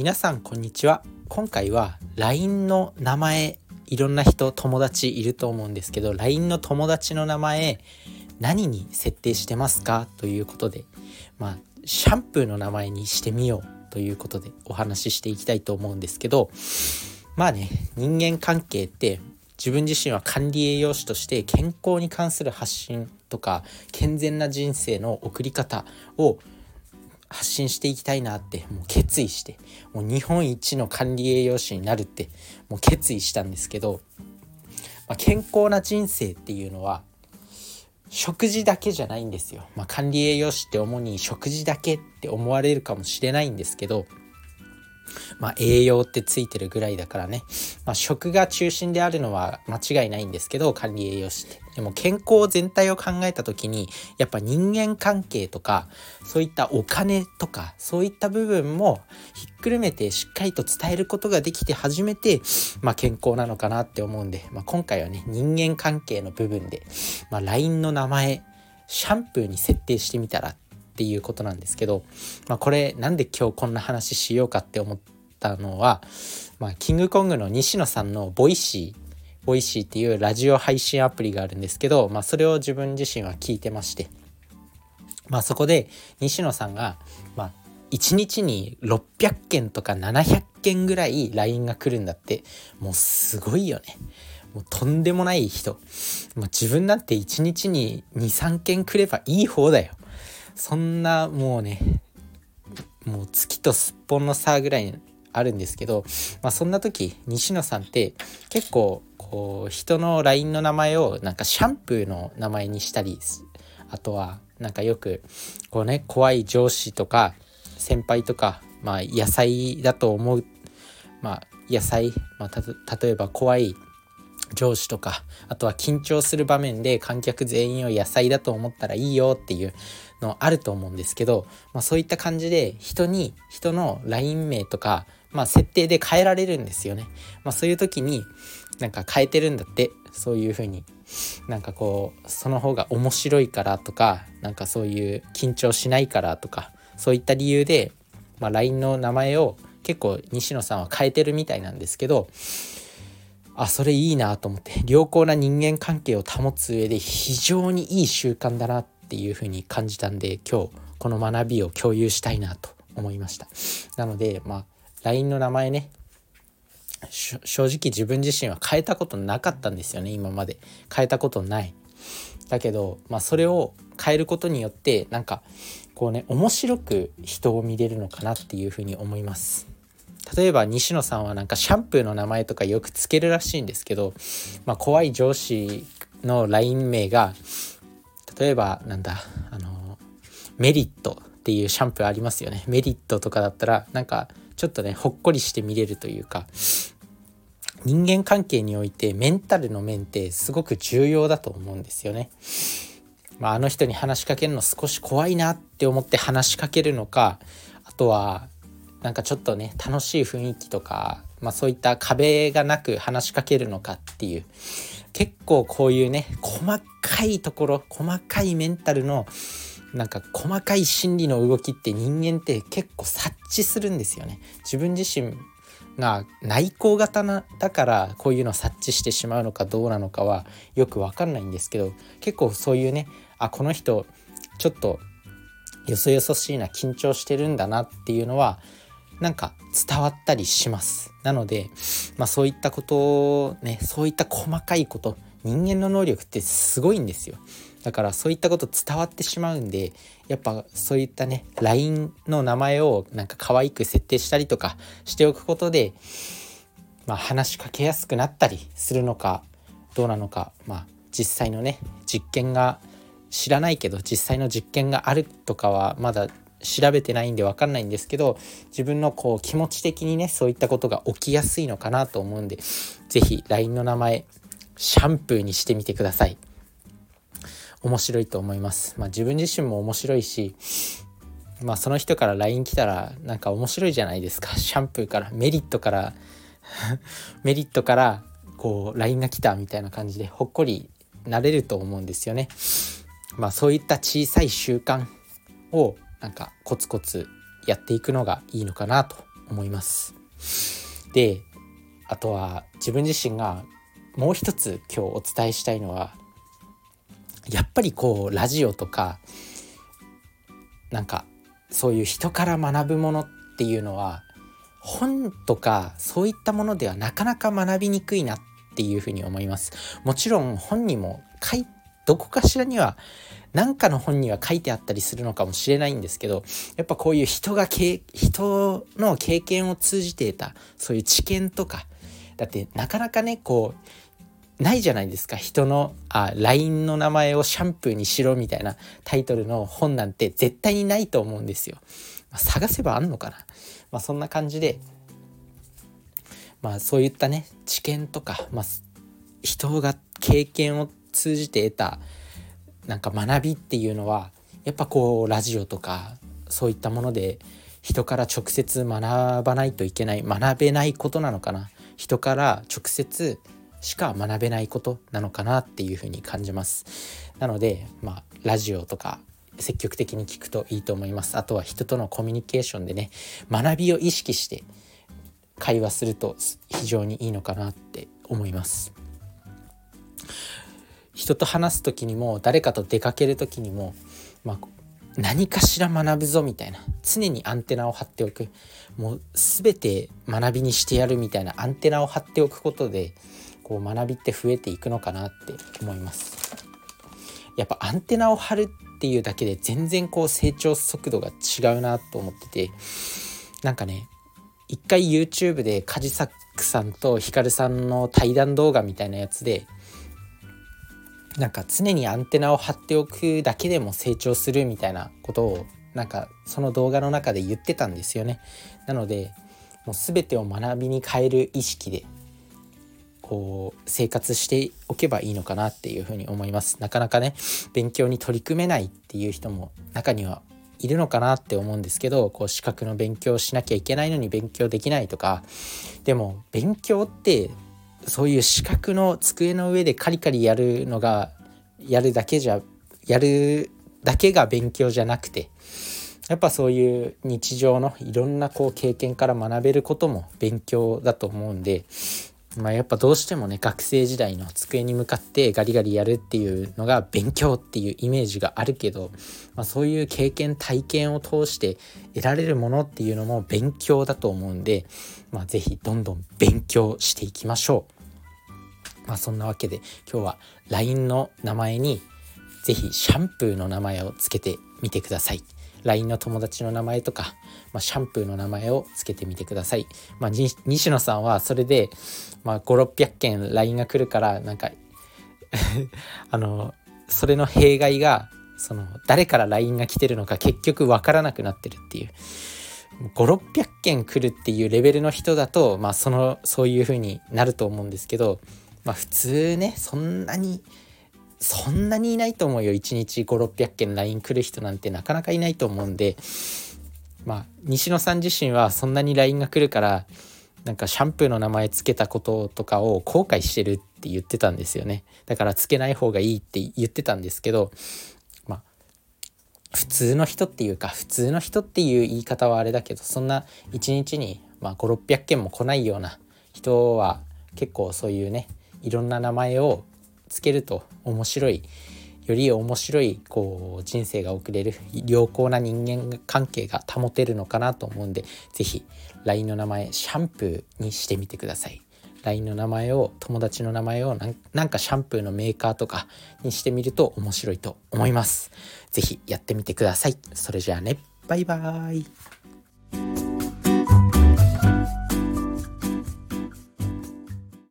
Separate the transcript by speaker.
Speaker 1: 皆さんこんにちは。今回は LINE の名前いろんな人友達いると思うんですけど LINE の友達の名前何に設定してますか？ということでまあシャンプーの名前にしてみようということでお話ししていきたいと思うんですけどまあね人間関係って自分自身は管理栄養士として健康に関する発信とか健全な人生の送り方を発信していきたいなってもう決意してもう日本一の管理栄養士になるってもう決意したんですけど、まあ、健康な人生っていうのは食事だけじゃないんですよ。まあ、管理栄養士って主に食事だけって思われるかもしれないんですけどまあ、栄養ってついてるぐらいだからね、まあ、食が中心であるのは間違いないんですけど管理栄養士って。でも健康全体を考えた時にやっぱ人間関係とかそういったお金とかそういった部分もひっくるめてしっかりと伝えることができて初めて、まあ、健康なのかなって思うんで、まあ、今回はね人間関係の部分で、まあ、LINE の名前シャンプーに設定してみたらっていうことなんですけど、まあ、これなんで今日こんな話しようかって思ったのは、まあ、キングコングの西野さんの VoicyVoicy っていうラジオ配信アプリがあるんですけど、まあ、それを自分自身は聞いてまして、まあ、そこで西野さんが、まあ、1日に600件とか700件ぐらい LINE が来るんだってもうすごいよね。もうとんでもない人。まあ、自分なんて1日に2、3件来ればいい方だよ。そんなもうねもう月とすっぽんの差ぐらいあるんですけど、まあ、そんな時西野さんって結構こう人の LINE の名前をなんかシャンプーの名前にしたりあとはなんかよくこうね怖い上司とか先輩とか、まあ、野菜だと思う、まあ、野菜、まあ、例えば怖い上司とかあとは緊張する場面で観客全員を野菜だと思ったらいいよっていうのあると思うんですけど、まあ、そういった感じで人に人の LINE 名とか、まあ、設定で変えられるんですよね。まあ、そういう時になんか変えてるんだって。そういう風に。なんかこうその方が面白いからとかなんかそういう緊張しないからとかそういった理由で、まあ、LINE の名前を結構西野さんは変えてるみたいなんですけどあそれいいなと思って。良好な人間関係を保つ上で非常にいい習慣だなってていうふうに感じたんで今日この学びを共有したいなと思いました。なのでまあ LINE の名前ね正直自分自身は変えたことなかったんですよね今まで。変えたことない。だけど、まあ、それを変えることによってなんかこうね面白く人を見れるのかなっていうふうに思います。例えば西野さんはなんかシャンプーの名前とかよくつけるらしいんですけど、まあ、怖い上司の LINE 名が例えばなんだあのメリットっていうシャンプーありますよねメリットとかだったらなんかちょっとねほっこりして見れるというか人間関係においてメンタルの面ってすごく重要だと思うんですよね。まあ、あの人に話しかけるの少し怖いなって思って話しかけるのかあとはなんかちょっとね楽しい雰囲気とか、まあ、そういった壁がなく話しかけるのかっていう結構こういうね細かいところ細かいメンタルのなんか細かい心理の動きって人間って結構察知するんですよね。自分自身が内向型なだからこういうの察知してしまうのかどうなのかはよく分かんないんですけど結構そういうねあこの人ちょっとよそよそしいな緊張してるんだなっていうのはなんか伝わったりします。なので、まあ、そういったことをねそういった細かいこと人間の能力ってすごいんですよ。だからそういったこと伝わってしまうんでやっぱそういったね LINE の名前をなんか可愛く設定したりとかしておくことで、まあ、話しかけやすくなったりするのかどうなのか、まあ、実際のね実験が知らないけど実際の実験があるとかはまだ調べてないんで分かんないんですけど自分のこう気持ち的にねそういったことが起きやすいのかなと思うんで是非 LINE の名前シャンプーにしてみてください。面白いと思います。まあ自分自身も面白いしまあその人から LINE 来たらなんか面白いじゃないですか。シャンプーからメリットから メリットからこう LINE が来たみたいな感じでほっこりなれると思うんですよね。まあそういった小さい習慣をなんかコツコツやっていくのがいいのかなと思います。であとは自分自身がもう一つ今日お伝えしたいのはやっぱりこうラジオとかなんかそういう人から学ぶものっていうのは本とかそういったものではなかなか学びにくいなっていうふうに思います。もちろん本にも書いどこかしらには何かの本には書いてあったりするのかもしれないんですけどやっぱこういう人が人の経験を通じて得たそういう知見とかだってなかなかねこうないじゃないですか人のあ LINE の名前をシャンプーにしろみたいなタイトルの本なんて絶対にないと思うんですよ。まあ、探せばあんのかな、まあ、そんな感じでまあそういったね知見とか、まあ、人が経験を通じて得たなんか学びっていうのはやっぱこうラジオとかそういったもので人から直接学ばないといけない学べないことなのかな。人から直接しか学べないことなのかなっていうふうに感じます。なのでまあラジオとか積極的に聞くといいと思います。あとは人とのコミュニケーションでね学びを意識して会話すると非常にいいのかなって思います。人と話す時にも誰かと出かける時にも、まあ、何かしら学ぶぞみたいな常にアンテナを張っておく。もう全て学びにしてやるみたいなアンテナを張っておくことでこう学びって増えていくのかなって思います。やっぱアンテナを張るっていうだけで全然こう成長速度が違うなと思っててなんかね一回 YouTube でカジサックさんとヒカルさんの対談動画みたいなやつでなんか常にアンテナを張っておくだけでも成長するみたいなことをなんかその動画の中で言ってたんですよね。なのでもう全てを学びに変える意識でこう生活しておけばいいのかなっていうふうに思います。なかなかね勉強に取り組めないっていう人も中にはいるのかなって思うんですけどこう資格の勉強しなきゃいけないのに勉強できないとかでも勉強ってそういう資格の机の上でカリカリやるのがやるだけじゃやるだけが勉強じゃなくてやっぱそういう日常のいろんなこう経験から学べることも勉強だと思うんで、まあ、やっぱどうしてもね学生時代の机に向かってガリガリやるっていうのが勉強っていうイメージがあるけど、まあ、そういう経験体験を通して得られるものっていうのも勉強だと思うんで、まあ、是非どんどん勉強していきましょう。まあそんなわけで今日は LINE の名前に是非シャンプーの名前を付けてみてください。LINE の友達の名前とか、まあ、シャンプーの名前を付けてみてください。まあ、西野さんはそれで、まあ、5、600件 LINE が来るから、なんか あの、それの弊害が、その、誰から LINE が来てるのか結局わからなくなってるっていう。5600件来るっていうレベルの人だと、まあ、そのそういう風になると思うんですけどまあ普通ねそんなにそんなにいないと思うよ。1日5600件 LINE 来る人なんてなかなかいないと思うんで。まあ西野さん自身はそんなに LINE が来るからなんかシャンプーの名前つけたこととかを後悔してるって言ってたんですよね。だからつけない方がいいって言ってたんですけどまあ普通の人っていうか普通の人っていう言い方はあれだけどそんな1日にまあ5600件も来ないような人は結構そういうねいろんな名前をつけると面白いより面白いこう人生が送れる良好な人間関係が保てるのかなと思うんで是非 LINE の名前シャンプーにしてみてください。LINE の名前を友達の名前をなんかシャンプーのメーカーとかにしてみると面白いと思います。是非やってみてください。それじゃあね。バイバーイ。